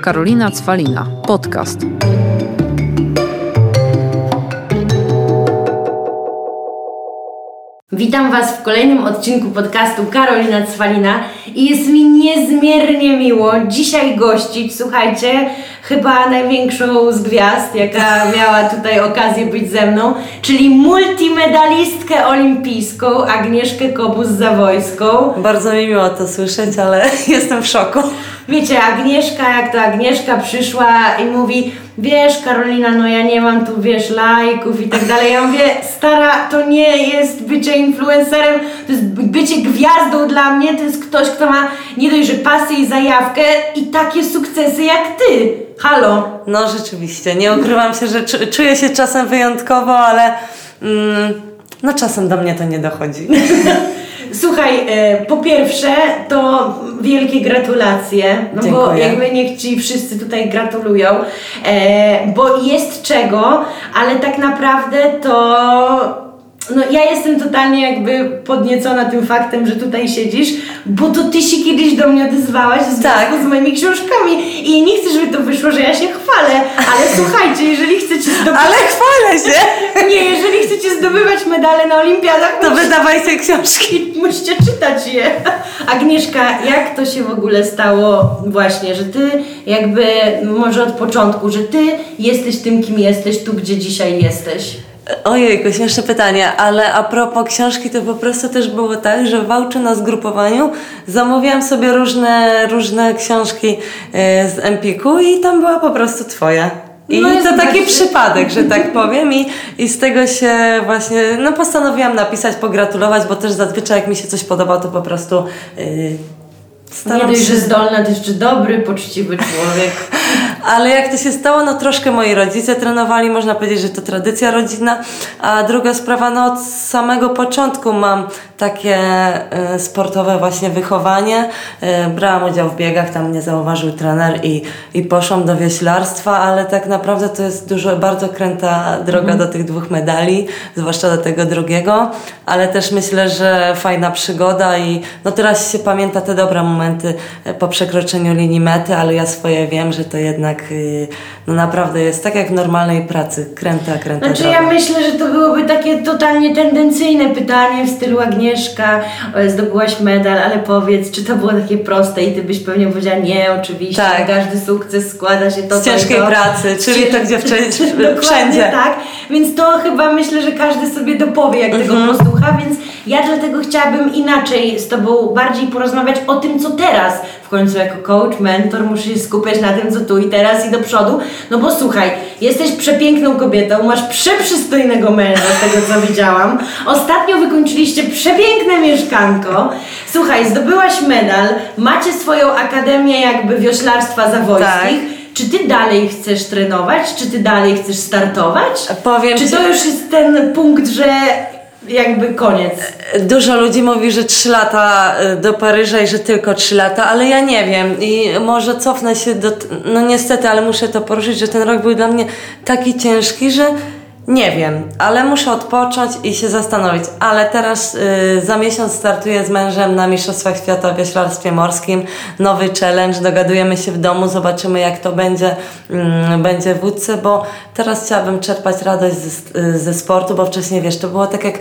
Karolina Cwalina. Podcast. Witam Was w kolejnym odcinku podcastu Karolina Cwalina i jest mi niezmiernie miło dzisiaj gościć, słuchajcie, chyba największą z gwiazd, jaka miała tutaj okazję być ze mną, czyli multimedalistkę olimpijską Agnieszkę Kobus-Zawojską. Bardzo mi miło to słyszeć, ale jestem w szoku. Wiecie, Agnieszka, jak to Agnieszka przyszła i mówi, wiesz Karolina, no ja nie mam tu, wiesz, lajków i tak dalej. Ja mówię, stara, to nie jest bycie influencerem, to jest bycie gwiazdą dla mnie, to jest ktoś, kto ma nie dość, że pasję i zajawkę i takie sukcesy jak ty. Halo. No rzeczywiście, nie ukrywam się, że czu- czuję się czasem wyjątkowo, ale mm, no czasem do mnie to nie dochodzi. Słuchaj, e, po pierwsze to wielkie gratulacje, no bo jakby niech Ci wszyscy tutaj gratulują, e, bo jest czego, ale tak naprawdę to... No ja jestem totalnie jakby podniecona tym faktem, że tutaj siedzisz, bo to Ty się kiedyś do mnie odezwałaś w Tak. z moimi książkami i nie chcę, żeby to wyszło, że ja się chwalę, ale słuchajcie, jeżeli chcecie zdobywać... Ale chwalę się! Nie, jeżeli chcecie zdobywać medale na olimpiadach, To musicie- wydawajcie książki. Musicie czytać je. Agnieszka, jak to się w ogóle stało właśnie, że ty jakby może od początku, że ty jesteś tym, kim jesteś, tu gdzie dzisiaj jesteś? Ojejku, śmieszne pytanie, ale a propos książki, to po prostu też było tak, że w na zgrupowaniu zamówiłam sobie różne, różne książki e, z Empiku i tam była po prostu twoja. I No to taki przypadek, że tak powiem i, i z tego się właśnie, no postanowiłam napisać, pogratulować, bo też zazwyczaj jak mi się coś podoba, to po prostu yy, Nie staram dość, się że zdolna, to jeszcze dobry, poczciwy człowiek. ale jak to się stało, no troszkę moi rodzice trenowali, można powiedzieć, że to tradycja rodzinna, a druga sprawa, no od samego początku mam takie e, sportowe właśnie wychowanie. E, brałam udział w biegach, tam mnie zauważył trener i, i poszłam do wioślarstwa, ale tak naprawdę to jest dużo, bardzo kręta droga do tych dwóch medali, zwłaszcza do tego drugiego, ale też myślę, że fajna przygoda i no teraz się pamięta te dobre momenty e, po przekroczeniu linii mety, ale ja swoje wiem, że to jednak y, no naprawdę jest tak jak w normalnej pracy, kręta, kręta Znaczy droga. ja myślę, że to byłoby takie totalnie tendencyjne pytanie w stylu Agnieszka, e, zdobyłaś medal, ale powiedz, czy to było takie proste i ty byś pewnie powiedziała nie, oczywiście, Tak. każdy sukces składa się to, Z ciężkiej to. pracy, czyli to, gdzie wszędzie- tak, więc to chyba myślę, że każdy sobie dopowie, jak tego Mhm. posłucha, więc ja dlatego chciałabym inaczej z Tobą bardziej porozmawiać o tym, co teraz. W końcu jako coach, mentor muszę się skupiać na tym, co tu i teraz i do przodu. No bo słuchaj, jesteś przepiękną kobietą, masz przeprzystojnego męża, z tego co widziałam. Ostatnio wykończyliście przepiękne mieszkanko. Słuchaj, zdobyłaś medal, macie swoją akademię jakby wioślarstwa zawojskich. Tak. Czy ty dalej chcesz trenować? Czy ty dalej chcesz startować? Powiem Czy ci- to już jest ten punkt, że jakby koniec? Dużo ludzi mówi, że 3 lata y, do Paryża i że tylko 3 lata, ale ja nie wiem i może cofnę się do. No niestety, ale muszę to poruszyć, że ten rok był dla mnie taki ciężki, że nie wiem, ale muszę odpocząć i się zastanowić. Ale teraz y, za miesiąc startuję z mężem na Mistrzostwach Świata w wioślarstwie morskim. Nowy challenge, dogadujemy się w domu, zobaczymy jak to będzie, mm, będzie w łódce, bo teraz chciałabym czerpać radość ze, ze sportu, bo wcześniej wiesz, to było tak jak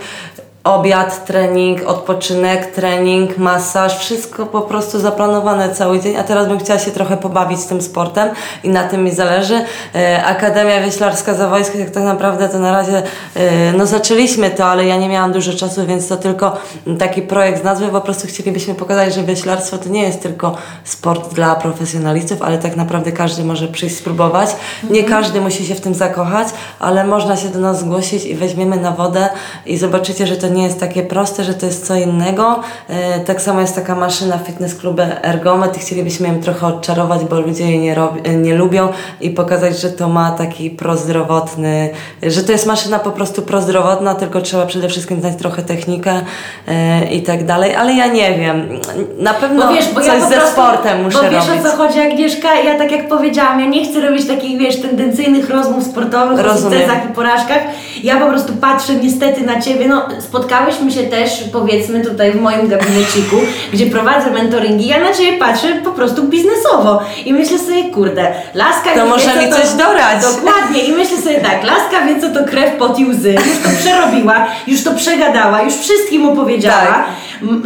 obiad, trening, odpoczynek, trening, masaż, wszystko po prostu zaplanowane cały dzień, a teraz bym chciała się trochę pobawić tym sportem i na tym mi zależy. E, Akademia Wieślarska Zawojska, jak tak naprawdę to na razie, e, no zaczęliśmy to, ale ja nie miałam dużo czasu, więc to tylko taki projekt z nazwy, po prostu chcielibyśmy pokazać, że wieślarstwo to nie jest tylko sport dla profesjonalistów, ale tak naprawdę każdy może przyjść spróbować. Nie każdy musi się w tym zakochać, ale można się do nas zgłosić i weźmiemy na wodę i zobaczycie, że to nie jest takie proste, że to jest co innego. E, tak samo jest taka maszyna fitness klubu Ergomet i chcielibyśmy ją trochę odczarować, bo ludzie jej nie, e, nie lubią i pokazać, że to ma taki prozdrowotny, że to jest maszyna po prostu prozdrowotna, tylko trzeba przede wszystkim znać trochę technikę e, i tak dalej, ale ja nie wiem. Na pewno Bo wiesz, bo coś ja ze prostu, sportem muszę Bo wiesz robić. o co chodzi Agnieszka? Ja tak jak powiedziałam, ja nie chcę robić takich wiesz, tendencyjnych rozmów sportowych o Rozumiem. sukcesach i porażkach. Ja po prostu patrzę niestety na Ciebie, no spotkałyśmy się też, powiedzmy, tutaj w moim gabineciku, gdzie prowadzę mentoringi. Ja na Ciebie patrzę po prostu biznesowo i myślę sobie, kurde, laska To wie, może co mi coś dorać. Dokładnie i myślę sobie tak, laska wie, co to krew, pot i łzy. Już to przerobiła, już to przegadała, już wszystkim opowiedziała. Tak.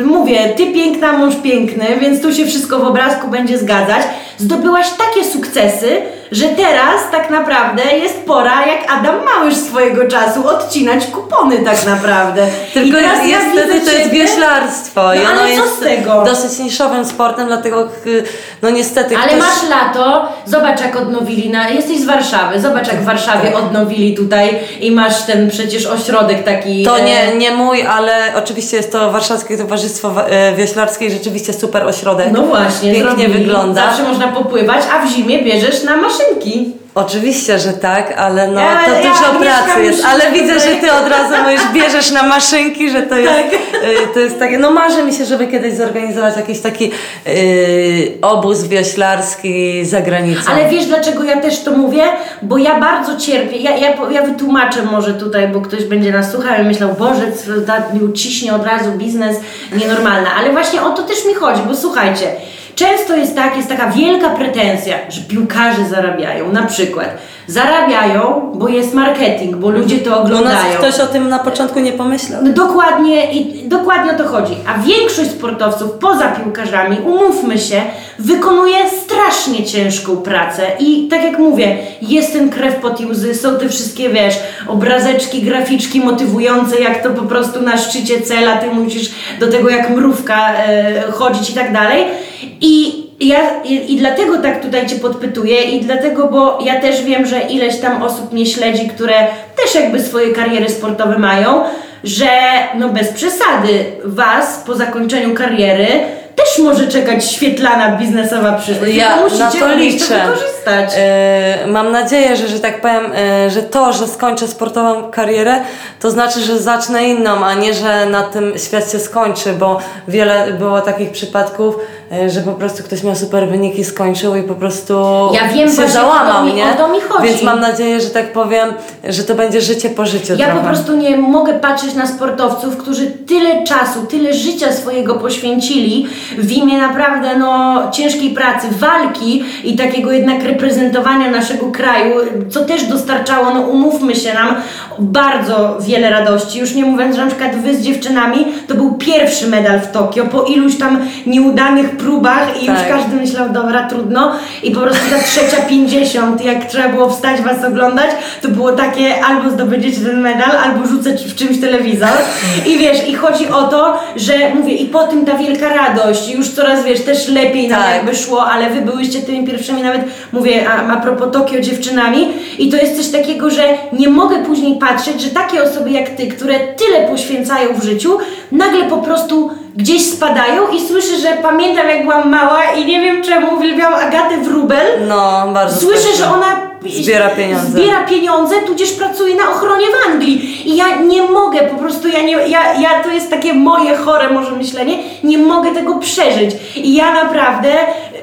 Mówię, ty piękna, mąż piękny, więc tu się wszystko w obrazku będzie zgadzać. Zdobyłaś takie sukcesy, że teraz tak naprawdę jest pora, jak Adam Małysz swojego czasu, odcinać kupony tak naprawdę. I Tylko teraz ja niestety to jest wioślarstwo No i ale co jest z tego? dosyć niszowym sportem, dlatego y, no niestety Ale ktoś... masz lato, zobacz jak odnowili, na, jesteś z Warszawy, zobacz jak w Warszawie Tak. odnowili tutaj i masz ten przecież ośrodek taki... To e, nie, nie mój, ale oczywiście jest to Warszawskie Towarzystwo Wa- e, Wioślarskie i rzeczywiście super ośrodek. No właśnie, Pięknie zrobili. wygląda. Zawsze można popływać, a w zimie bierzesz na maszynki. Oczywiście, że tak, ale no Ja- to ja dużo pracy już jest. Ale widzę, że ty od razu mówisz, bierzesz na maszynki, że to jest, Tak. y, to jest takie, no marzy mi się, żeby kiedyś zorganizować jakiś taki y, obóz wioślarski za granicą. Ale wiesz dlaczego ja też to mówię? Bo ja bardzo cierpię. Ja, ja, ja wytłumaczę może tutaj, bo ktoś będzie nas słuchał i myślał, Boże, ciśnie od razu biznes, nienormalna. Ale właśnie o to też mi chodzi, bo słuchajcie, często jest tak, jest taka wielka pretensja, że piłkarze zarabiają. Na przykład zarabiają, bo jest marketing, bo ludzie to U nas oglądają. ktoś o tym na początku nie pomyślał. No dokładnie, i dokładnie o to chodzi. A większość sportowców poza piłkarzami, umówmy się, wykonuje strasznie ciężką pracę. I tak jak mówię, jest ten krew pot i łzy, są te wszystkie, wiesz, obrazeczki, graficzki motywujące, jak to po prostu na szczycie cela, ty musisz do tego jak mrówka e, chodzić i tak dalej. I ja, i, I dlatego tak tutaj Cię podpytuję i dlatego, bo ja też wiem, że ileś tam osób mnie śledzi, które też jakby swoje kariery sportowe mają, że no bez przesady Was po zakończeniu kariery też może czekać świetlana biznesowa przyszłość. Ja na to liczę. wykorzystać. E, mam nadzieję, że, że tak powiem, e, że to, że skończę sportową karierę, to znaczy, że zacznę inną, a nie, że na tym świat się skończy, bo wiele było takich przypadków, że po prostu ktoś miał super wyniki, skończył i po prostu Ja wiem się załamał, mi- nie? o to mi chodzi. Więc mam nadzieję, że tak powiem, że to będzie życie po życiu Ja trochę. po prostu nie mogę patrzeć na sportowców, którzy tyle czasu, tyle życia swojego poświęcili w imię naprawdę no, ciężkiej pracy, walki i takiego jednak reprezentowania naszego kraju, co też dostarczało, no umówmy się nam, bardzo wiele radości. Już nie mówiąc, że na przykład wy z dziewczynami to był pierwszy medal w Tokio po iluś tam nieudanych próbach i już Tak. każdy myślał, dobra, trudno i po prostu ta trzecia pięćdziesiąt, jak trzeba było wstać was oglądać, to było takie albo zdobędziecie ten medal, albo rzucę ci w czymś telewizor i wiesz, i chodzi o to, że mówię, i po tym ta wielka radość, już coraz wiesz, też lepiej nam Tak. jakby szło, ale wy byłyście tymi pierwszymi nawet, mówię, a, a propos Tokio dziewczynami i to jest coś takiego, że nie mogę później patrzeć, że takie osoby jak ty, które tyle poświęcają w życiu, nagle po prostu gdzieś spadają i słyszę, że pamiętam jak byłam mała i nie wiem czemu uwielbiałam Agatę Wrubel, No, bardzo Słyszę, strasznie. że ona Zbiera pieniądze. Zbiera pieniądze, tudzież pracuje na ochronie w Anglii. I ja nie mogę, po prostu ja nie, ja, ja to jest takie moje chore może myślenie, nie mogę tego przeżyć. I ja naprawdę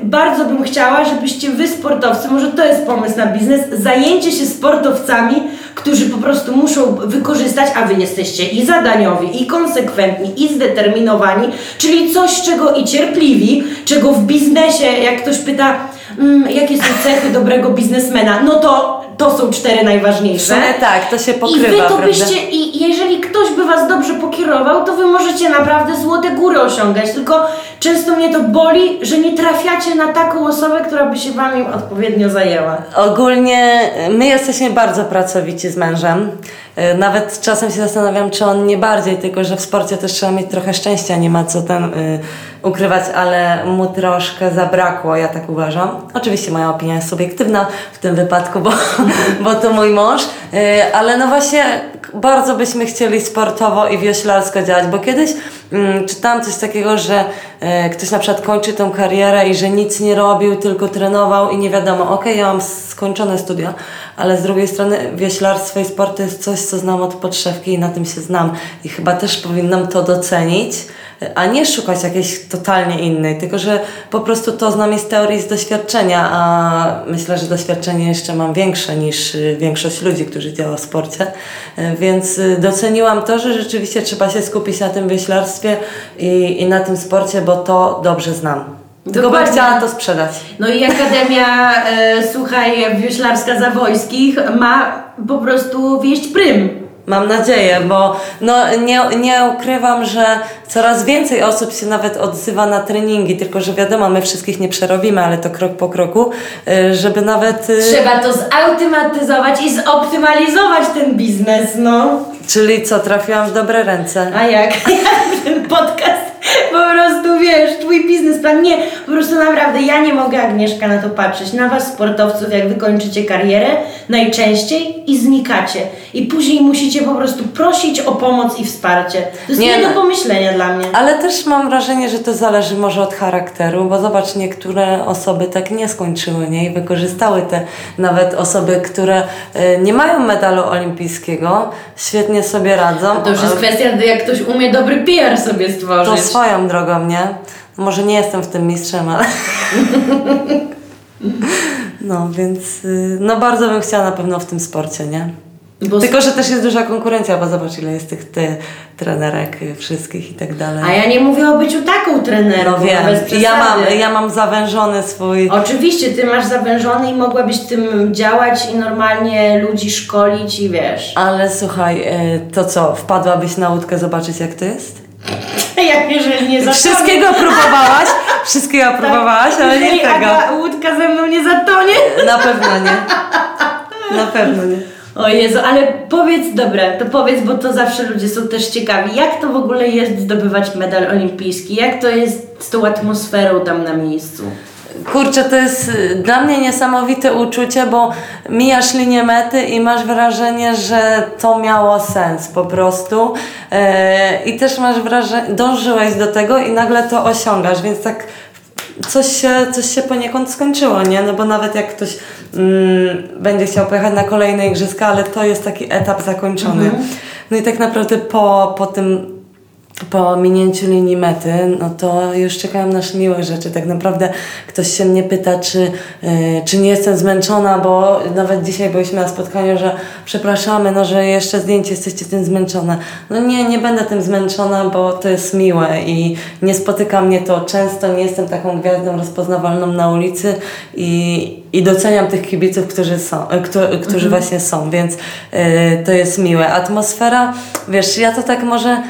bardzo bym chciała, żebyście wy sportowcy, może to jest pomysł na biznes, zajęcie się sportowcami, którzy po prostu muszą wykorzystać, a wy jesteście i zadaniowi, i konsekwentni, i zdeterminowani, czyli coś, czego i cierpliwi, czego w biznesie, jak ktoś pyta, mm, jakie są cechy dobrego biznesmena, no to to są cztery najważniejsze. sumie tak, to się pokrywa, I wy to byście, i jeżeli ktoś by was dobrze pokierował, to wy możecie naprawdę złote góry osiągać. Tylko często mnie to boli, że nie trafiacie na taką osobę, która by się wami odpowiednio zajęła. Ogólnie y, my jesteśmy bardzo pracowici z mężem. Y, Nawet czasem się zastanawiam, czy on nie bardziej, tylko że w sporcie też trzeba mieć trochę szczęścia, nie ma co ten y, ukrywać, ale mu troszkę zabrakło, ja tak uważam. Oczywiście moja opinia jest subiektywna w tym wypadku, bo, bo to mój mąż, y, ale no właśnie bardzo byśmy chcieli sportowo i wioślarsko działać, bo kiedyś mm, czytałam coś takiego, że ktoś na przykład kończy tą karierę i że nic nie robił, tylko trenował i nie wiadomo, okej, ja mam skończone studia, ale z drugiej strony wioślarstwo i sport to jest coś, co znam od podszewki i na tym się znam. I chyba też powinnam to docenić, a nie szukać jakiejś totalnie innej, tylko że po prostu to znam z teorii, z doświadczenia, a myślę, że doświadczenie jeszcze mam większe niż y, większość ludzi, którzy działa w sporcie, Y, więc y, doceniłam to, że rzeczywiście trzeba się skupić na tym wioślarstwie i, i na tym sporcie, bo to dobrze znam. Tylko bym Dokładnie. chciała to sprzedać. No i Akademia, e, słuchaj, Wioślarska Zawojskich ma po prostu wieść prym. Mam nadzieję, bo no, nie, nie ukrywam, że coraz więcej osób się nawet odzywa na treningi, tylko że wiadomo, my wszystkich nie przerobimy, ale to krok po kroku, y, żeby nawet. y, Trzeba to zautomatyzować i zoptymalizować ten biznes, no. Czyli co, trafiłam w dobre ręce. A jak? Jak ten podcast po prostu, wiesz, twój biznesplan. Nie, po prostu naprawdę ja nie mogę, Agnieszka, na to patrzeć. Na was, sportowców, jak wy kończycie karierę, najczęściej i znikacie. I później musicie po prostu prosić o pomoc i wsparcie. To jest Nie, nie, do no. pomyślenia dla mnie. Ale też mam wrażenie, że to zależy może od charakteru, bo zobacz, niektóre osoby tak nie skończyły, nie? I wykorzystały te nawet osoby, które y, nie mają medalu olimpijskiego, świetnie sobie radzą. To już jest kwestia, jak ktoś umie dobry PR sobie To stworzyć. Swoją drogą, nie? Może nie jestem w tym mistrzem, ale. No, więc. y, No, bardzo bym chciała na pewno w tym sporcie, nie? Bo Tylko, że też jest duża konkurencja, bo zobacz, ile jest tych ty, trenerek y, wszystkich i tak dalej. A ja nie mówię o byciu taką trenerką, No bez wiem, ja mam, ja mam zawężony swój. Oczywiście, ty masz zawężony i mogłabyś tym działać i normalnie ludzi szkolić i wiesz. Ale słuchaj, y, to co, wpadłabyś na łódkę zobaczyć, jak to jest? Jak jeżeli nie. Wszystkiego próbowałaś, wszystkiego próbowałaś, ale nie tego. Aga, łódka ze mną nie zatonie. Na pewno nie. Na pewno nie. O Jezu, ale powiedz, dobra, to powiedz, bo to zawsze ludzie są też ciekawi, jak to w ogóle jest zdobywać medal olimpijski? Jak to jest z tą atmosferą tam na miejscu? Kurczę, to jest y, dla mnie niesamowite uczucie, bo mijasz linię mety i masz wrażenie, że to miało sens po prostu. E, I też masz wrażenie, dążyłeś do tego i nagle to osiągasz, więc tak coś się, coś się poniekąd skończyło, nie? No bo nawet jak ktoś mm, będzie chciał pojechać na kolejne igrzyska, ale to jest taki etap zakończony. No i tak naprawdę po, po tym po minięciu linii mety, no to już czekają nas miłe rzeczy. Tak naprawdę ktoś się mnie pyta, czy, yy, czy nie jestem zmęczona, bo nawet dzisiaj byliśmy na spotkaniu, że przepraszamy, no, że jeszcze zdjęcie jesteście tym zmęczone. No nie, nie będę tym zmęczona, bo to jest miłe i nie spotyka mnie to często, nie jestem taką gwiazdą rozpoznawalną na ulicy i, i doceniam tych kibiców, którzy są, e, którzy, którzy właśnie są, więc yy, to jest miłe. Atmosfera, wiesz, ja to tak może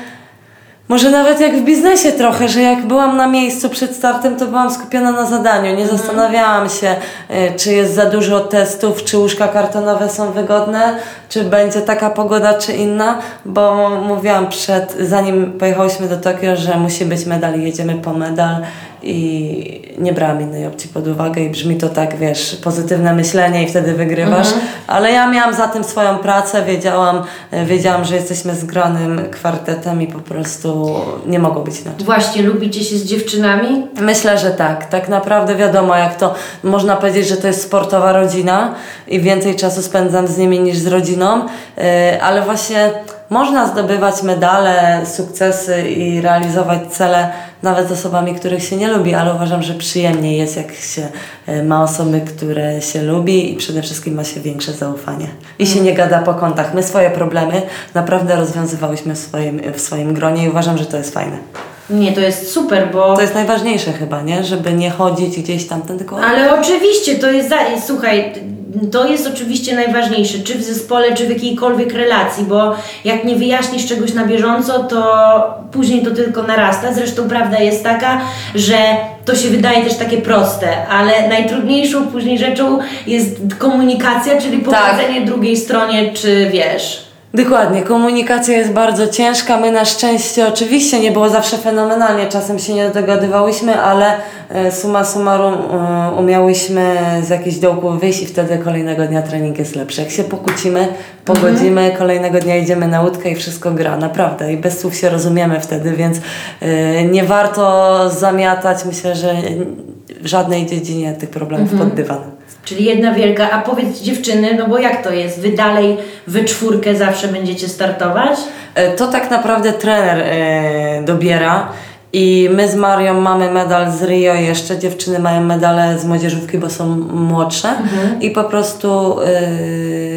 może nawet jak w biznesie trochę, że jak byłam na miejscu przed startem, to byłam skupiona na zadaniu. Nie zastanawiałam się, y, czy jest za dużo testów, czy łóżka kartonowe są wygodne, czy będzie taka pogoda, czy inna, bo mówiłam przed, zanim pojechałyśmy do Tokio, że musi być medal i jedziemy po medal i nie brałam innej opcji pod uwagę i brzmi to tak, wiesz, pozytywne myślenie i wtedy wygrywasz, ale ja miałam za tym swoją pracę, wiedziałam, y, wiedziałam, że jesteśmy zgranym kwartetem i po prostu nie mogło być inaczej. Właśnie, lubicie się z dziewczynami? Myślę, że tak. Tak naprawdę wiadomo, jak to można powiedzieć, że to jest sportowa rodzina i więcej czasu spędzam z nimi niż z rodziną, yy, ale właśnie można zdobywać medale, sukcesy i realizować cele nawet z osobami, których się nie lubi, ale uważam, że przyjemniej jest, jak się yy, ma osoby, które się lubi i przede wszystkim ma się większe zaufanie. I się nie gada po kątach. My swoje problemy naprawdę rozwiązywałyśmy w swoim, w swoim gronie i uważam, że to jest fajne. Nie, to jest super, bo... To jest najważniejsze chyba, nie? Żeby nie chodzić gdzieś tam, ten tylko... Ale oczywiście, to jest, za... słuchaj, to jest oczywiście najważniejsze, czy w zespole, czy w jakiejkolwiek relacji, bo jak nie wyjaśnisz czegoś na bieżąco, to później to tylko narasta. Zresztą prawda jest taka, że to się wydaje też takie proste, ale najtrudniejszą później rzeczą jest komunikacja, czyli Tak. powiedzenie drugiej stronie, czy wiesz. Dokładnie, komunikacja jest bardzo ciężka. My na szczęście oczywiście nie było zawsze fenomenalnie, czasem się nie dogadywałyśmy, ale e, summa summarum e, umiałyśmy z jakichś dołków wyjść i wtedy kolejnego dnia trening jest lepszy. Jak się pokłócimy, pogodzimy, kolejnego dnia idziemy na łódkę i wszystko gra, naprawdę. I bez słów się rozumiemy wtedy, więc e, nie warto zamiatać, myślę, że w żadnej dziedzinie tych problemów pod dywan. Czyli jedna wielka, a powiedz dziewczyny, no bo jak to jest? Wy dalej, wy czwórkę zawsze będziecie startować? E, To tak naprawdę trener e, dobiera I my z Marią mamy medal z Rio jeszcze dziewczyny mają medale z młodzieżówki, bo są młodsze. I po prostu,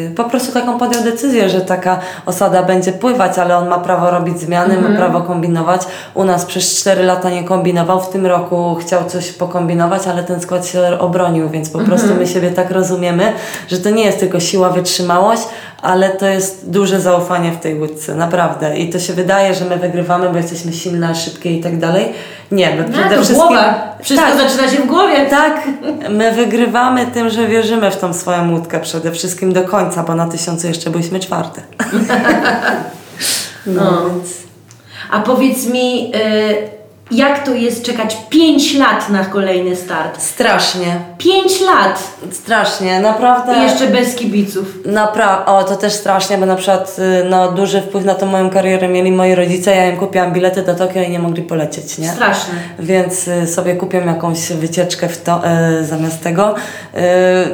yy, po prostu taką podjął decyzję, że taka osada będzie pływać, ale on ma prawo robić zmiany, ma prawo kombinować. U nas przez 4 lata nie kombinował, w tym roku chciał coś pokombinować, ale ten skład się obronił, więc po prostu my siebie tak rozumiemy, że to nie jest tylko siła, wytrzymałość, ale to jest duże zaufanie w tej łódce, naprawdę. I to się wydaje, że my wygrywamy, bo jesteśmy silne, szybkie i tak dalej. Nie, my No, przede to wszystkim... głowa. Wszystko tak, zaczyna się w głowie. tak, my wygrywamy tym, że wierzymy w tą swoją łódkę przede wszystkim do końca, bo na tysiącu jeszcze byliśmy czwarte. No, No. A powiedz mi, y, jak to jest czekać 5 lat na kolejny start? Strasznie, 5 lat! strasznie, naprawdę... I jeszcze bez kibiców. Napra- o, to też strasznie, bo na przykład y, no, duży wpływ na tą moją karierę mieli moi rodzice. Ja im kupiłam bilety do Tokio i nie mogli polecieć, nie? Straszne. Więc y, sobie kupię jakąś wycieczkę w to, y, zamiast tego. Y,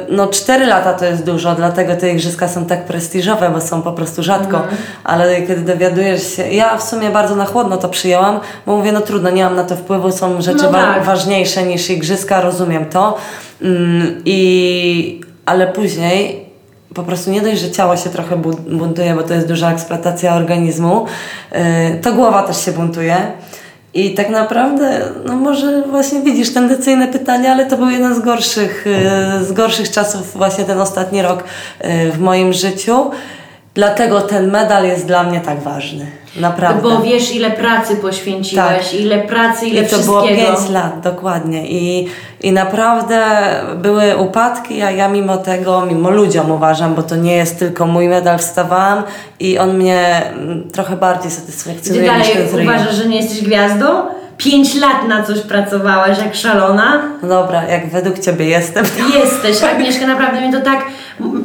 no, 4 lata to jest dużo, dlatego te igrzyska są tak prestiżowe, bo są po prostu rzadko. Mhm. Ale kiedy dowiadujesz się, ja w sumie bardzo na chłodno to przyjęłam, bo mówię, no trudno, nie mam na to wpływu, są rzeczy No wa- tak. ważniejsze niż igrzyska, rozumiem to. Mm, I, ale później po prostu nie dość, że ciało się trochę bu- buntuje, bo to jest duża eksploatacja organizmu, yy, to głowa też się buntuje. I tak naprawdę, no może właśnie widzisz tendencyjne pytania, ale to był jeden z gorszych, yy, z gorszych czasów, właśnie ten ostatni rok yy, w moim życiu. Dlatego ten medal jest dla mnie tak ważny. Naprawdę. Bo wiesz, ile pracy poświęciłaś, Tak. ile pracy, ile I to było 5 lat, dokładnie. I, I naprawdę były upadki, a ja mimo tego, mimo ludziom uważam, bo to nie jest tylko mój medal, wstawałam i on mnie mm, trochę bardziej Ty satysfakcjonuje dalej niż ten uważasz, że nie jesteś gwiazdą? 5 lat na coś pracowałaś jak szalona. No dobra, jak według Ciebie jestem. Jesteś, Agnieszka, naprawdę mnie to tak,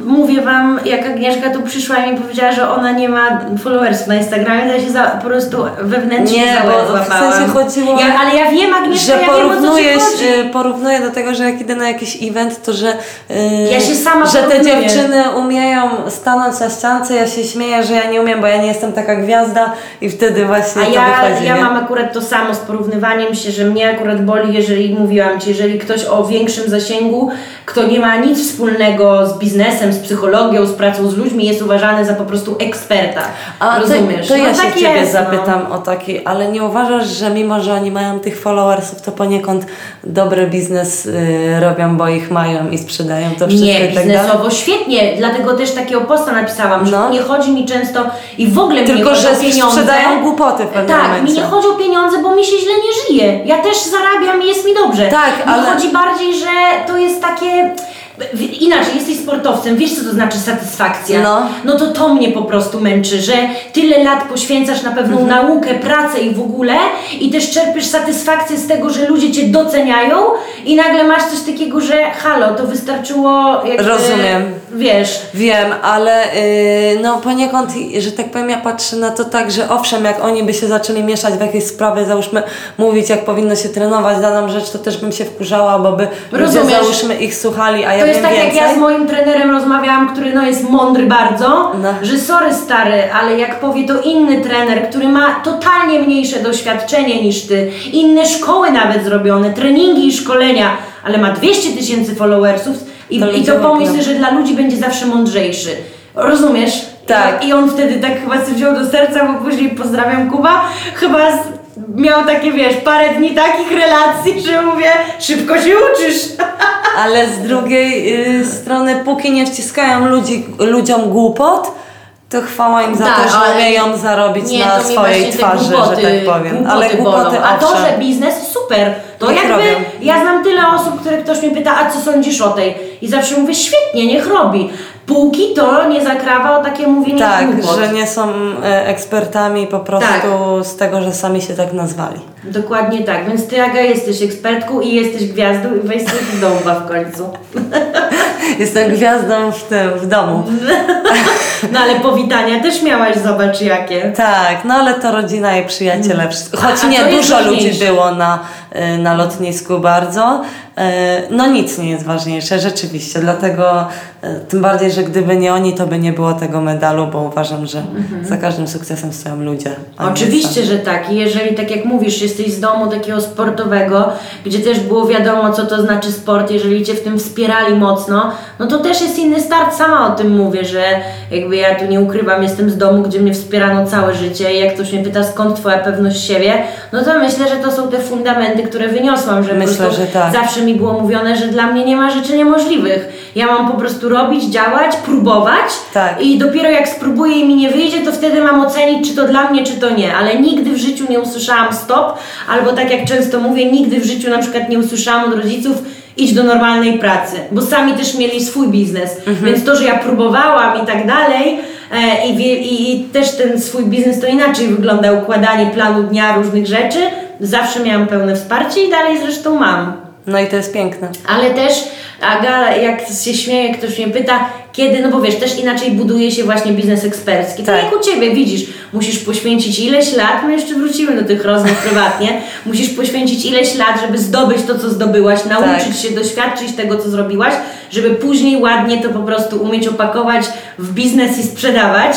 mówię Wam, jak Agnieszka tu przyszła i mi powiedziała, że ona nie ma followersów na Instagramie, to ja się za, po prostu wewnętrznie Nie, bo w sensie chodziło- Ja, ale ja wiem, Agnieszka, że ja wiem, porównujesz, chodzi. y, porównuję do tego, że jak idę na jakiś event, to że, y, Ja się sama że te porównuję. dziewczyny umieją stanąć na ściance, ja się śmieję, że ja nie umiem, bo ja nie jestem taka gwiazda i wtedy właśnie A to ja, wychodzi. ja nie? mam akurat to samo z porównywaniem się, że mnie akurat boli, jeżeli mówiłam Ci, jeżeli ktoś o większym zasięgu, kto nie ma nic wspólnego z biznesem, z psychologią, z pracą z ludźmi, jest uważany za po prostu eksperta. A Rozumiesz? To, to ja no, się tak Ciebie jest, zapytam o taki, ale nie uważasz, że mimo, że oni mają tych followersów, to poniekąd dobry biznes y, robią, bo ich mają i sprzedają to No. wszystko Nie, i tak dalej? biznesowo świetnie, dlatego też takiego posta napisałam, że No. nie chodzi mi często i w ogóle mi Tylko, nie chodzi że o pieniądze. sprzedają głupoty w pewnym Tak, mi momencie. nie chodzi o pieniądze, bo mi się źle nie żyje. Ja też zarabiam i jest mi dobrze. Tak, ale- chodzi bardziej, że to jest takie... Inaczej, jesteś sportowcem, wiesz co to znaczy satysfakcja. No. no to to mnie po prostu męczy, że tyle lat poświęcasz na pewną Mhm. naukę, pracę i w ogóle i też czerpiesz satysfakcję z tego, że ludzie cię doceniają i nagle masz coś takiego, że halo, to wystarczyło jakby, Rozumiem. Wiesz, Wiem, ale yy, no poniekąd, że tak powiem, ja patrzę na to tak, że owszem, jak oni by się zaczęli mieszać w jakieś sprawy, załóżmy, mówić jak powinno się trenować daną rzecz, to też bym się wkurzała, bo by ludzie, Rozumiesz? załóżmy, ich słuchali, a ja jest tak więcej. jak ja z moim trenerem rozmawiałam, który no jest mądry bardzo, No. że sorry stary, ale jak powie to inny trener, który ma totalnie mniejsze doświadczenie niż ty, inne szkoły nawet zrobione, treningi i szkolenia, ale ma 200 tysięcy followersów i To i to pomyśl, że dla ludzi będzie zawsze mądrzejszy. Rozumiesz? Tak. I, on wtedy tak chyba sobie wziął do serca, bo później pozdrawiam Kuba, chyba z, miał takie, wiesz, parę dni takich relacji, że mówię, szybko się uczysz. Ale z drugiej y, strony, póki nie wciskają ludzi, ludziom głupot, to chwała im za Tak, to, że umieją zarobić Nie, na swojej twarzy, głupoty, że tak powiem. Głupoty Ale głupoty. A to, że biznes, super. To Niech jakby, robią. ja znam tyle osób, które ktoś mnie pyta, a co sądzisz o tej? I zawsze mówię, świetnie, niech robi. Póki to nie zakrawa o takie mówienie Tak, głupot. że nie są e, ekspertami po prostu Tak. z tego, że sami się tak nazwali. Dokładnie tak, więc ty Aga jesteś ekspertką i jesteś gwiazdą i weź sobie w dołba w końcu. Jestem gwiazdą w tym, w domu. No ale powitania też miałaś, zobacz jakie. Tak, no ale to rodzina i przyjaciele. wszystko. Choć A- a nie, dużo ludzi było na, na lotnisku bardzo. Y, No nic nie jest ważniejsze, rzeczywiście. Dlatego y, tym bardziej, że gdyby nie oni, to by nie było tego medalu, bo uważam, że za każdym sukcesem stoją ludzie. Oczywiście, że tak. I jeżeli, tak jak mówisz, jesteś z domu takiego sportowego, gdzie też było wiadomo, co to znaczy sport, jeżeli cię w tym wspierali mocno, no to też jest inny start. Sama o tym mówię, że jakby ja tu nie ukrywam, jestem z domu, gdzie mnie wspierano całe życie i jak ktoś mnie pyta, skąd twoja pewność siebie, no to myślę, że to są te fundamenty, które wyniosłam, że Myślę, po prostu że tak. zawsze mi było mówione, że dla mnie nie ma rzeczy niemożliwych. Ja mam po prostu robić, działać, próbować Tak. i dopiero jak spróbuję i mi nie wyjdzie, to wtedy mam ocenić, czy to dla mnie, czy to nie. Ale nigdy w życiu nie usłyszałam stop, albo tak jak często mówię, nigdy w życiu na przykład nie usłyszałam od rodziców idź do normalnej pracy, bo sami też mieli swój biznes. Więc to, że ja próbowałam i tak dalej, e, i, i, i też ten swój biznes to inaczej wygląda, układanie planu dnia, różnych rzeczy, zawsze miałam pełne wsparcie i dalej zresztą mam. No i to jest piękne. Ale też, Aga, jak się śmieje, ktoś mnie pyta, kiedy, no bo wiesz, też inaczej buduje się właśnie biznes ekspercki. Tak, Tak. jak u Ciebie, widzisz, musisz poświęcić ileś lat, my jeszcze wrócimy do tych rozmów prywatnie, musisz poświęcić ileś lat, żeby zdobyć to, co zdobyłaś, nauczyć Tak. się, doświadczyć tego, co zrobiłaś, żeby później ładnie to po prostu umieć opakować w biznes i sprzedawać.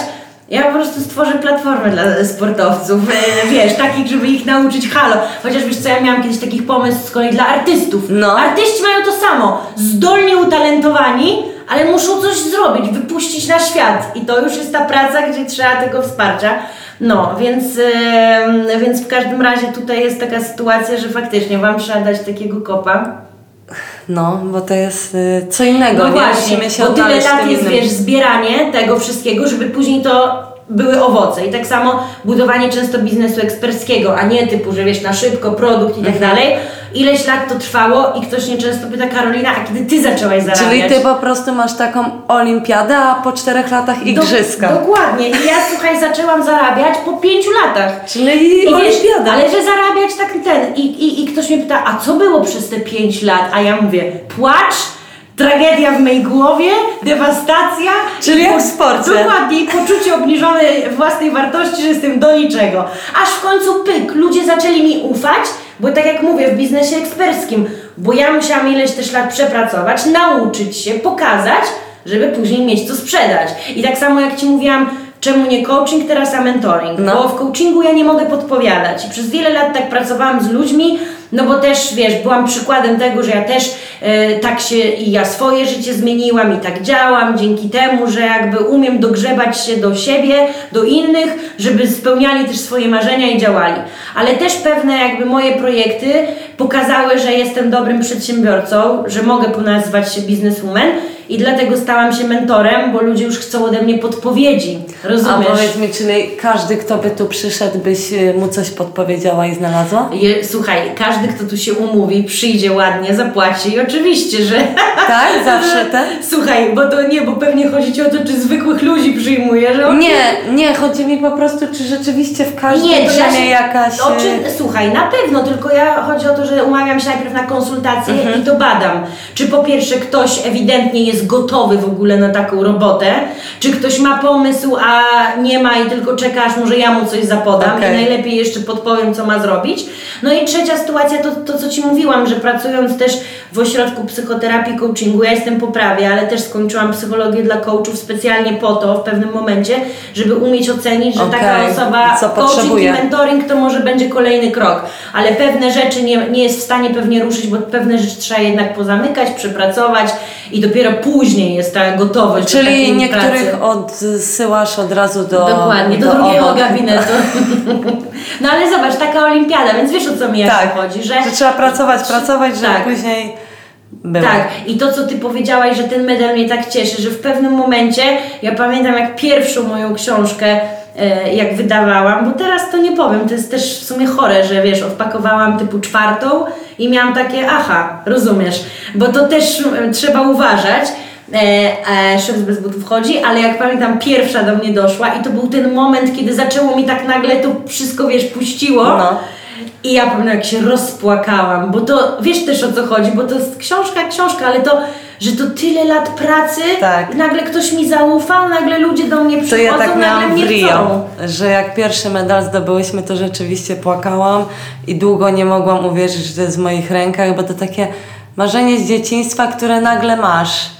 Ja po prostu stworzę platformę dla sportowców, e, wiesz, takich, żeby ich nauczyć halo. Chociaż wiesz co, ja miałam kiedyś taki pomysł z kolei dla artystów. No. Artyści mają to samo, zdolnie utalentowani, ale muszą coś zrobić, wypuścić na świat. I to już jest ta praca, gdzie trzeba tego wsparcia. No, więc, em, więc w każdym razie tutaj jest taka sytuacja, że faktycznie Wam trzeba dać takiego kopa. No, bo to jest y, co innego, No nie? właśnie, Musimy się bo tyle lat jest, wiesz, zbieranie tego wszystkiego, żeby później to były owoce. I tak samo budowanie często biznesu eksperckiego, a nie typu, że wiesz, na szybko, produkt i tak Mhm. dalej. Ileś lat to trwało i ktoś mnie często pyta, Karolina, a kiedy Ty zaczęłaś zarabiać? Czyli ty po prostu masz taką olimpiadę, a po czterech latach igrzyska. Do, dokładnie. I ja, słuchaj, zaczęłam zarabiać po pięciu latach. Czyli I olimpiada. ale że zarabiać tak ten. I, i, I ktoś mnie pyta, a co było przez te pięć lat? A ja mówię, płacz, tragedia w mej głowie, dewastacja. Czyli jak w sporcie. Dokładnie, poczucie obniżonej własnej wartości, że jestem do niczego. Aż w końcu pyk, ludzie zaczęli mi ufać, bo tak jak mówię, w biznesie eksperckim, bo ja musiałam ileś też lat przepracować, nauczyć się, pokazać, żeby później mieć co sprzedać. I tak samo jak Ci mówiłam, czemu nie coaching, teraz a mentoring, No. bo w coachingu ja nie mogę podpowiadać. I przez wiele lat tak pracowałam z ludźmi, no bo też, wiesz, byłam przykładem tego, że ja też e, tak się i ja swoje życie zmieniłam i tak działam dzięki temu, że jakby umiem dogrzebać się do siebie, do innych, żeby spełniali też swoje marzenia i działali. Ale też pewne jakby moje projekty pokazały, że jestem dobrym przedsiębiorcą, że mogę nazwać się bizneswoman i dlatego stałam się mentorem, bo ludzie już chcą ode mnie podpowiedzi. A Rozumiesz? powiedz mi, czyli każdy, kto by tu przyszedł, byś y, mu coś podpowiedziała i znalazła? Je, słuchaj, każdy, kto tu się umówi, przyjdzie ładnie, zapłaci i oczywiście, że... Tak? Zawsze te? Słuchaj, bo to nie, bo pewnie chodzi ci o to, czy zwykłych ludzi przyjmuje, że... Nie, nie, chodzi mi po prostu, czy rzeczywiście w każdej Nie, drzemie jakaś... o y, czym, słuchaj, na pewno, tylko ja chodzi o to, że umawiam się najpierw na konsultację Mhm. i to badam. Czy po pierwsze ktoś ewidentnie jest gotowy w ogóle na taką robotę, czy ktoś ma pomysł, a nie ma i tylko czeka, aż może ja mu coś zapodam Okej. i najlepiej jeszcze podpowiem, co ma zrobić. No i trzecia sytuacja to, to, co Ci mówiłam, że pracując też w ośrodku psychoterapii, coachingu, ja jestem po prawie, ale też skończyłam psychologię dla coachów specjalnie po to w pewnym momencie, żeby umieć ocenić, że taka Okej, osoba co coaching i mentoring to może będzie kolejny krok, ale pewne rzeczy nie, nie jest w stanie pewnie ruszyć, bo pewne rzeczy trzeba jednak pozamykać, przepracować i dopiero później jest ta gotowość do Czyli niektórych pracy. odsyłasz od razu do Dokładnie, do, drugiego obok. gabinetu. no ale zobacz, taka olimpiada, więc wiesz o co mi Tak, chodzi, że... że trzeba pracować, pracować, żeby Tak. później było. Tak, i to co ty powiedziałaś, że ten medal mnie tak cieszy, że w pewnym momencie, ja pamiętam jak pierwszą moją książkę jak wydawałam, bo teraz to nie powiem, to jest też w sumie chore, że wiesz, odpakowałam typu czwartą i miałam takie, aha, rozumiesz, bo to też e, trzeba uważać. E, e, szef bez butów chodzi, ale jak pamiętam, pierwsza do mnie doszła i to był ten moment, kiedy zaczęło mi tak nagle to wszystko, wiesz, puściło. No. I ja pamiętam, jak się rozpłakałam, bo to wiesz też o co chodzi, bo to jest książka, książka, ale to że to tyle lat pracy, Tak. nagle ktoś mi zaufał, nagle ludzie do mnie To przychodzą, ja tak nagle mnie w Rio, chcą. że jak pierwszy medal zdobyłyśmy, to rzeczywiście płakałam i długo nie mogłam uwierzyć, że to jest w moich rękach, bo to takie marzenie z dzieciństwa, które nagle masz.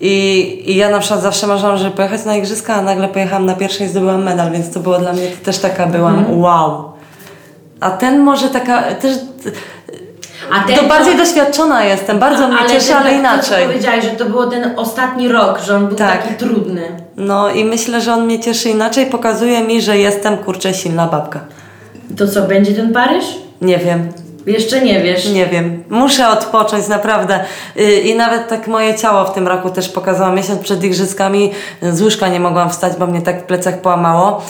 I, I ja na przykład zawsze marzyłam, żeby pojechać na igrzyska, a nagle pojechałam na pierwsze i zdobyłam medal, więc to było dla mnie też taka byłam Mhm. wow. A ten może taka też A ten to bardziej doświadczona jestem, bardzo mnie cieszy, ten, ale inaczej. To, co powiedziałeś, że to był ten ostatni rok, że on był Tak. taki trudny. No i myślę, że on mnie cieszy inaczej, pokazuje mi, że jestem kurczę silna babka. To co, będzie ten Paryż? Nie wiem, Jeszcze nie wiesz. Nie wiem, muszę odpocząć naprawdę. Y, I nawet tak moje ciało w tym roku też pokazało. Miesiąc przed igrzyskami z łóżka nie mogłam wstać, bo mnie tak w plecach połamało.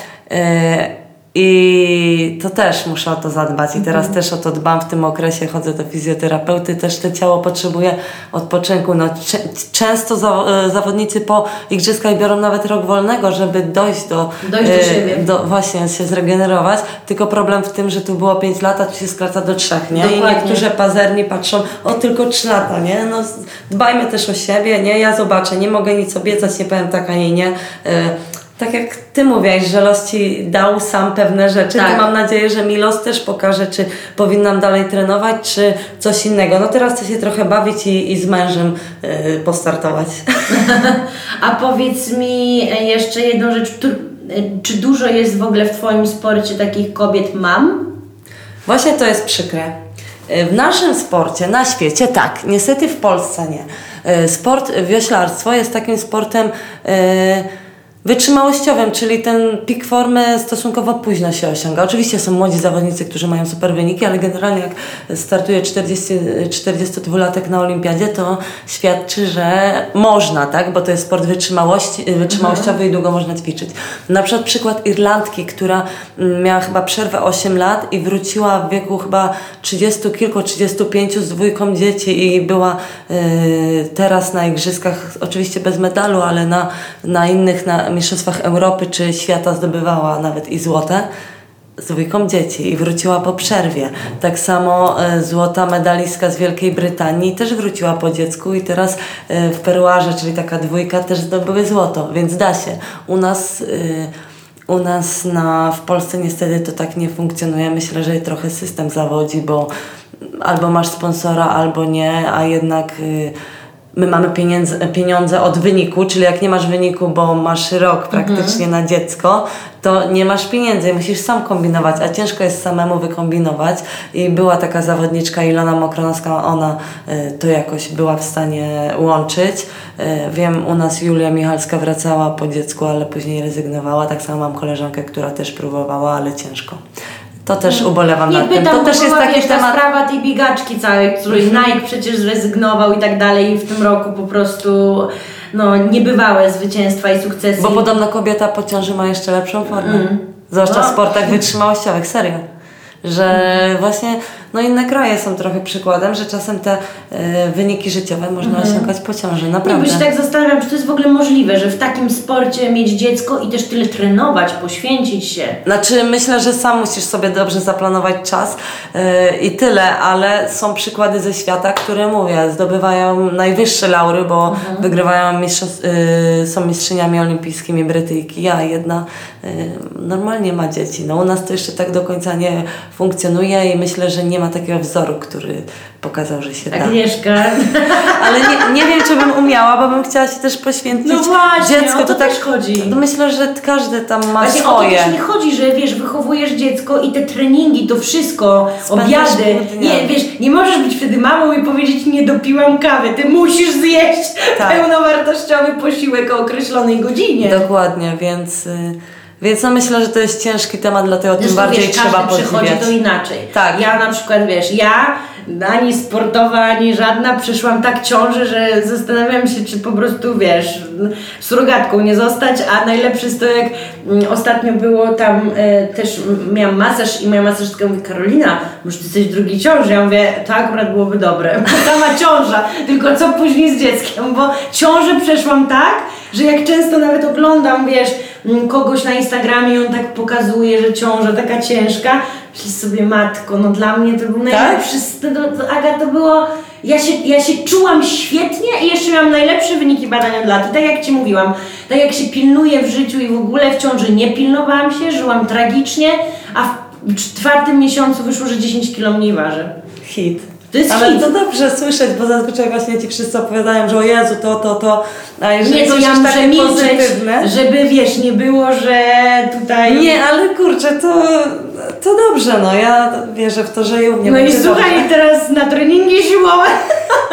Y, I to też muszę o to zadbać. I teraz też o to dbam w tym okresie. Chodzę do fizjoterapeuty, też to ciało potrzebuje odpoczynku. No, często y, zawodnicy po igrzyskach biorą nawet rok wolnego, żeby dojść do, Dojść do y, siebie. do właśnie się zregenerować. Tylko problem w tym, że tu było 5 lat, a tu się skraca do 3, nie? I Dokładnie. niektórzy pazerni patrzą, o tylko 3 lata, nie? No dbajmy też o siebie, nie? Ja zobaczę, nie mogę nic obiecać, nie powiem tak ani nie. E, tak jak Ty mówiłaś, że los Ci dał sam pewne rzeczy, Tak. to mam nadzieję, że mi los też pokaże, czy powinnam dalej trenować, czy coś innego. No teraz chcę się trochę bawić i, i z mężem e, postartować. A powiedz mi e, jeszcze jedną rzecz. Tu- e, Czy dużo jest w ogóle w Twoim sporcie takich kobiet mam? Właśnie to jest przykre. Y, W naszym sporcie, na świecie tak, niestety w Polsce nie. Sport wioślarstwo jest takim sportem y, wytrzymałościowym, czyli ten pik formy stosunkowo późno się osiąga. Oczywiście są młodzi zawodnicy, którzy mają super wyniki, ale generalnie jak startuje 40, 42-latek na olimpiadzie, to świadczy, że można, tak? Bo to jest sport wytrzymałości, wytrzymałościowy i długo można ćwiczyć. Na przykład przykład Irlandki, która mm, miała chyba przerwę 8 lat i wróciła w wieku chyba 30 kilku, 35 z dwójką dzieci i była y, teraz na igrzyskach, oczywiście bez medalu, ale na, na innych, na mistrzostwach Europy czy świata zdobywała nawet i złote z dwójką dzieci i wróciła po przerwie. Tak samo e, złota medalistka z Wielkiej Brytanii też wróciła po dziecku i teraz e, w Peruarze, czyli taka dwójka, też zdobyły złoto, więc da się. U nas, e, u nas na, w Polsce niestety to tak nie funkcjonuje. Myślę, że trochę system zawodzi, bo albo masz sponsora, albo nie, a jednak... My mamy pieniądze, pieniądze od wyniku, czyli jak nie masz wyniku, bo masz rok praktycznie na dziecko, to nie masz pieniędzy i musisz sam kombinować, a ciężko jest samemu wykombinować. I była taka zawodniczka Ilona Mokronowska, ona y, to jakoś była w stanie łączyć. Y, wiem, u nas Julia Michalska wracała po dziecku, ale później rezygnowała. Tak samo mam koleżankę, która też próbowała, ale ciężko. To też ubolewam Nie nad tym. To też jest taki wiesz, ta temat. sprawa tej biegaczki całej, której Nike przecież zrezygnował i tak dalej i w tym roku po prostu no, niebywałe zwycięstwa i sukcesy. Bo podobno kobieta po ciąży ma jeszcze lepszą formę. Zwłaszcza w No. sportach wytrzymałościowych, serio. Że właśnie no inne kraje są trochę przykładem, że czasem te e, wyniki życiowe można osiągać po ciąży, bo naprawdę. się tak zastanawiam, czy to jest w ogóle możliwe, że w takim sporcie mieć dziecko i też tyle trenować, poświęcić się. Znaczy myślę, że sam musisz sobie dobrze zaplanować czas yy, i tyle, ale są przykłady ze świata, które mówię, zdobywają najwyższe laury, bo wygrywają mistrzostw, yy, są mistrzyniami olimpijskimi Brytyjki, a jedna normalnie ma dzieci. No u nas to jeszcze tak do końca nie funkcjonuje i myślę, że nie ma takiego wzoru, który pokazał, że się da. Agnieszka. Ale nie, nie wiem, czy bym umiała, bo bym chciała się też poświęcić No właśnie, dziecku. o to też chodzi. Myślę, że każdy tam ma Właśnie o to swoje. też nie chodzi, że wiesz, wychowujesz dziecko i te treningi, to wszystko, Spędzasz obiady. Nie, wiesz, nie możesz być wtedy mamą i powiedzieć nie dopiłam kawy. Ty musisz zjeść Tak. pełnowartościowy posiłek o określonej godzinie. Dokładnie, więc, y, więc no myślę, że to jest ciężki temat, dlatego tym Zresztą, bardziej wiesz, trzeba każdy przychodzi to inaczej. Tak. Ja na przykład, wiesz, ja ani sportowa, ani żadna przeszłam tak ciąży, że zastanawiam się, czy po prostu, wiesz, surogatką nie zostać, a najlepszy jest to, jak mm, ostatnio było tam e, też miałam masaż i moja masażystka mówi, Karolina, może ty jesteś w drugiej ciąży? Ja mówię, to akurat byłoby dobre, bo sama ciąża, tylko co później z dzieckiem, bo ciążę przeszłam tak, że jak często nawet oglądam, wiesz, kogoś na Instagramie i on tak pokazuje, że ciąża taka ciężka, Myślę sobie, matko, no dla mnie to był najlepszy, tak? to, to, Aga, to było, ja się, ja się czułam świetnie i jeszcze miałam najlepsze wyniki badania lat. I tak jak Ci mówiłam, tak jak się pilnuję w życiu i w ogóle w ciąży nie pilnowałam się, żyłam tragicznie, a w czwartym miesiącu wyszło, że 10 kilo mniej waży. Hit. To jest Ale hit. to dobrze słyszeć, bo zazwyczaj właśnie ci wszyscy opowiadają, że o Jezu, to, to, to. A jeżeli Nie, to ja muszę milczeć, pozytywne. żeby wiesz, nie było, że tutaj... Nie, ale kurczę, to, to dobrze, no ja wierzę w to, że i u mnie No i słuchaj, dobrze. teraz na treningi siłowe.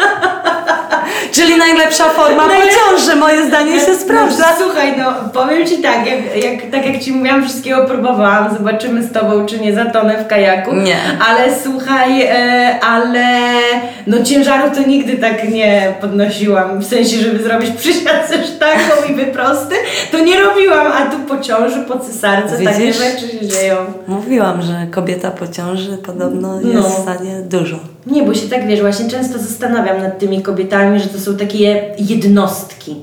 Czyli najlepsza forma po Najlep- ciąży, moje zdanie się sprawdza. No, słuchaj, no powiem Ci tak, jak, jak, tak jak Ci mówiłam, wszystkiego próbowałam, zobaczymy z Tobą, czy nie zatonę w kajaku. Nie. Ale słuchaj, e, ale no ciężaru to nigdy tak nie podnosiłam, w sensie, żeby zrobić przysiad ze sztangą i wyprosty, to nie robiłam, a tu po ciąży, po cesarce takie Widzisz? rzeczy się dzieją. Mówiłam, że kobieta po ciąży podobno No. jest w stanie dużo. Nie, bo się tak wiesz, właśnie często zastanawiam nad tymi kobietami, że to są takie jednostki.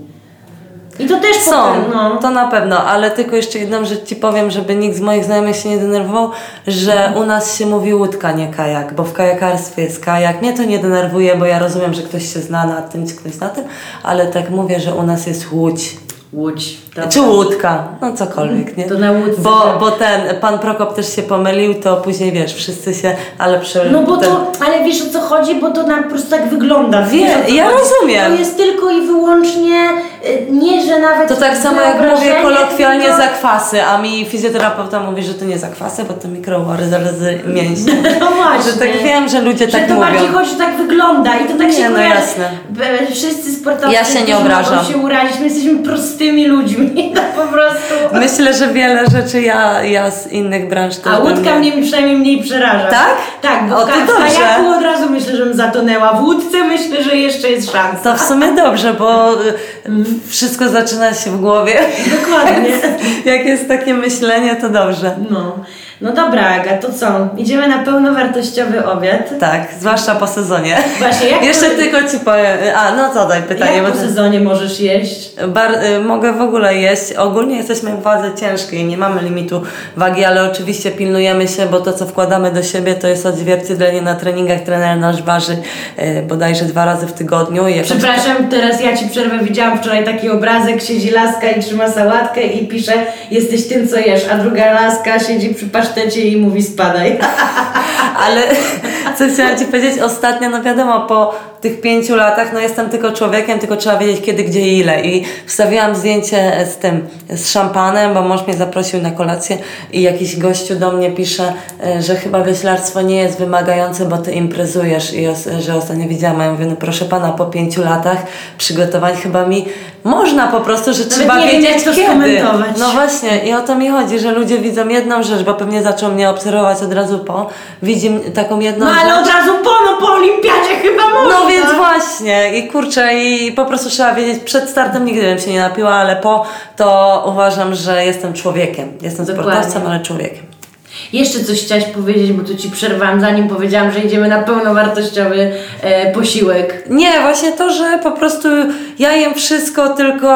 I to też Są, potem, no. to na pewno, ale tylko jeszcze jedną rzecz Ci powiem, żeby nikt z moich znajomych się nie denerwował, że u nas się mówi łódka, nie kajak, bo w kajakarstwie jest kajak. Mnie to nie denerwuje, bo ja rozumiem, że ktoś się zna na tym, czy ktoś na tym, ale tak mówię, że u nas jest łódź. Łódź. Dobra. Czy łódka, no cokolwiek, nie? To na łódce, Bo, tak. bo ten, pan Prokop też się pomylił, to później wiesz, wszyscy się, ale przy... No bo ten, to, ale wiesz o co chodzi, bo to nam po prostu tak wygląda. Wie- wiesz, ja chodzi? rozumiem. To jest tylko i wyłącznie, y, nie że nawet To tak samo jak mówię kolokwialnie tylko- zakwasy, a mi fizjoterapeuta mówi, że to nie zakwasy, bo to mikrołoryzaryzy mięśni. No właśnie. Że tak wiem, że ludzie Że tak to mówią. bardziej chodzi, że tak wygląda i to tak Nie, się no kojarzy. jasne. Wszyscy sportowcy, Ja się nie obrażam. się urazić, my jesteśmy prostymi ludźmi, no po prostu. Myślę, że wiele rzeczy ja, ja z innych branż też A bym łódka nie- mnie przynajmniej mniej przeraża. Tak? Tak, bo O, w, to w kajaku od razu myślę, żebym zatonęła. W łódce myślę, że jeszcze jest szansa. To w sumie dobrze, bo y, wszystko zaczyna się w głowie. Dokładnie. Jak jest takie myślenie, to dobrze. No. No dobra, Aga, to co? Idziemy na pełnowartościowy obiad. Tak, zwłaszcza po sezonie. Właśnie, jak Jeszcze po- tylko ci powiem. A, no zadaj pytanie. Jak po sezonie możesz jeść? Bar, y, mogę w ogóle jeść. Ogólnie jesteśmy w wadze ciężkiej, nie mamy limitu wagi, ale oczywiście pilnujemy się, bo to co wkładamy do siebie to jest odzwierciedlenie na treningach. Trener nasz waży y, bodajże dwa razy w tygodniu. Przepraszam, teraz ja Ci przerwę. Widziałam wczoraj taki obrazek, siedzi laska i trzyma sałatkę i pisze jesteś tym, co jesz, a druga laska siedzi przy pasztecie i mówi spadaj. Ale co chciałam Ci powiedzieć, ostatnio, no wiadomo, po tych pięciu latach, no jestem tylko człowiekiem, tylko trzeba wiedzieć kiedy, gdzie i ile. I wstawiłam zdjęcie z tym, z szampanem, bo mąż mnie zaprosił na kolację i jakiś gościu do mnie pisze, e, że chyba wioślarstwo nie jest wymagające, bo Ty imprezujesz i że ostatnio widziałam, ja mówię, no proszę Pana, po pięciu latach przygotowań chyba mi można po prostu, że trzeba nie wiem, wiedzieć to kiedy. No właśnie i o to mi chodzi, że ludzie widzą jedną rzecz, bo pewnie zaczął mnie obserwować od razu po, widzi taką jedną No rzecz. ale od razu po, no po olimpiadzie chyba można. No więc właśnie i kurczę i po prostu trzeba wiedzieć, przed startem nigdy bym się nie napiła, ale po to uważam, że jestem człowiekiem. Jestem Dokładnie. sportowcem, ale człowiekiem. Jeszcze coś chciałaś powiedzieć, bo tu Ci przerwałam, zanim powiedziałam, że idziemy na pełnowartościowy e, posiłek. Nie, właśnie to, że po prostu ja jem wszystko, tylko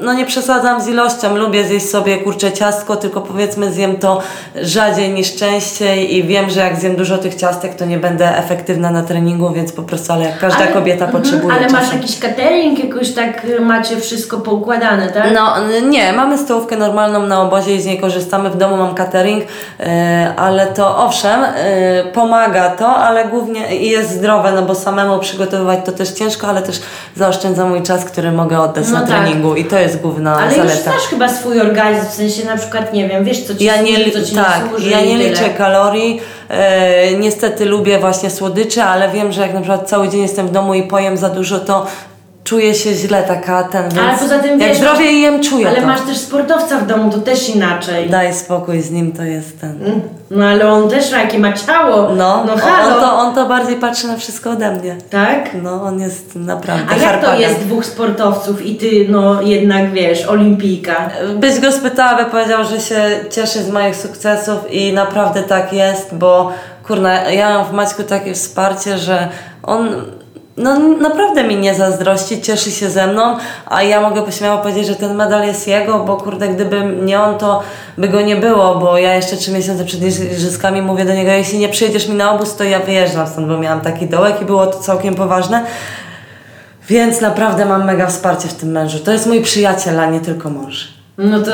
no nie przesadzam z ilością. Lubię zjeść sobie kurczę ciastko, tylko powiedzmy zjem to rzadziej niż częściej i wiem, że jak zjem dużo tych ciastek, to nie będę efektywna na treningu, więc po prostu, ale jak każda Ale- kobieta mhm, potrzebuje Ale masz czasem. jakiś catering, jakoś tak y, macie wszystko poukładane, tak? No nie, mamy stołówkę normalną na obozie i z niej korzystamy. W domu mam catering, ale to owszem, e, pomaga to, ale głównie jest zdrowe, no bo samemu przygotowywać to też ciężko, ale też zaoszczędza mój czas, który mogę oddać No na tak. treningu i to jest główna Ale już zaleta. znasz chyba swój organizm, w sensie na przykład, nie wiem, wiesz co Ci Ja nie, co Ci tak, nie służy ja nie tyle. liczę kalorii. E, niestety lubię właśnie słodycze, ale wiem, że jak na przykład cały dzień jestem w domu i pojem za dużo, to czuję się źle, taka ten, więc Ale poza tym jak wiesz, zdrowie jem, czuję Ale to. masz też sportowca w domu, to też inaczej. Daj spokój z nim, to jest ten. No ale on też jakie ma ciało. No, no on, halo. on, to, on to bardziej patrzy na wszystko ode mnie. Tak? No, on jest naprawdę A jak to jest dwóch sportowców i ty, no jednak wiesz, olimpijka? Byś go spytała, by powiedział, że się cieszy z moich sukcesów i naprawdę tak jest, bo kurna, ja mam w Maćku takie wsparcie, że on no naprawdę mi nie zazdrości, cieszy się ze mną, a ja mogę śmiało powiedzieć, że ten medal jest jego, bo kurde, gdyby nie on, to by go nie było, bo ja jeszcze trzy miesiące przed igrzyskami mówię do niego, jeśli nie przyjedziesz mi na obóz, to ja wyjeżdżam stąd, bo miałam taki dołek i było to całkiem poważne. Więc naprawdę mam mega wsparcie w tym mężu. To jest mój przyjaciel, a nie tylko mąż. No to,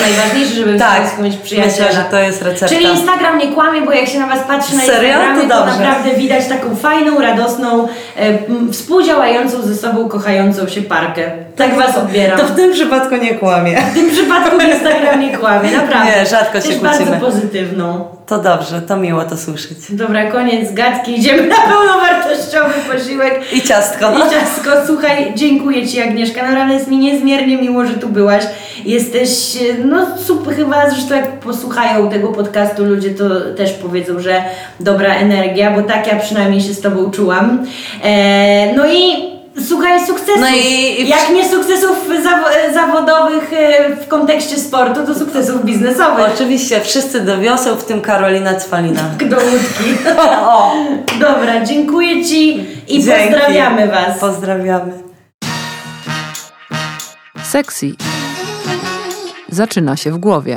najważniejsze, żeby Tak, w związku mieć przyjaciela. myślę, że to jest recepta. Czyli Instagram nie kłamie, bo jak się na Was patrzy na Serio? Instagramie, To to, naprawdę widać taką fajną, radosną, e, współdziałającą ze sobą, kochającą się parkę. Tak Was odbieram. To w tym przypadku nie kłamie. W tym przypadku Instagram nie kłamie, naprawdę. Nie, rzadko się Też kłócimy. bardzo pozytywną. To dobrze, to miło to słyszeć. Dobra, koniec gadki. Idziemy na pełnowartościowy posiłek. I ciastko. I ciastko, słuchaj, dziękuję Ci Agnieszka, naprawdę jest mi niezmiernie miło, że tu byłaś. Jesteś, no super, chyba zresztą jak posłuchają tego podcastu ludzie, to też powiedzą, że dobra energia, bo tak ja przynajmniej się z Tobą czułam. E, no i słuchaj, sukcesów. No i- Jak nie sukcesów zawo- zawodowych e, w kontekście sportu, to sukcesów biznesowych. Oczywiście, wszyscy do wioseł, w tym Karolina Cwalina. Do łódki. O, Dobra, dziękuję Ci i dzięki. pozdrawiamy Was. Pozdrawiamy. Sexy zaczyna się w głowie.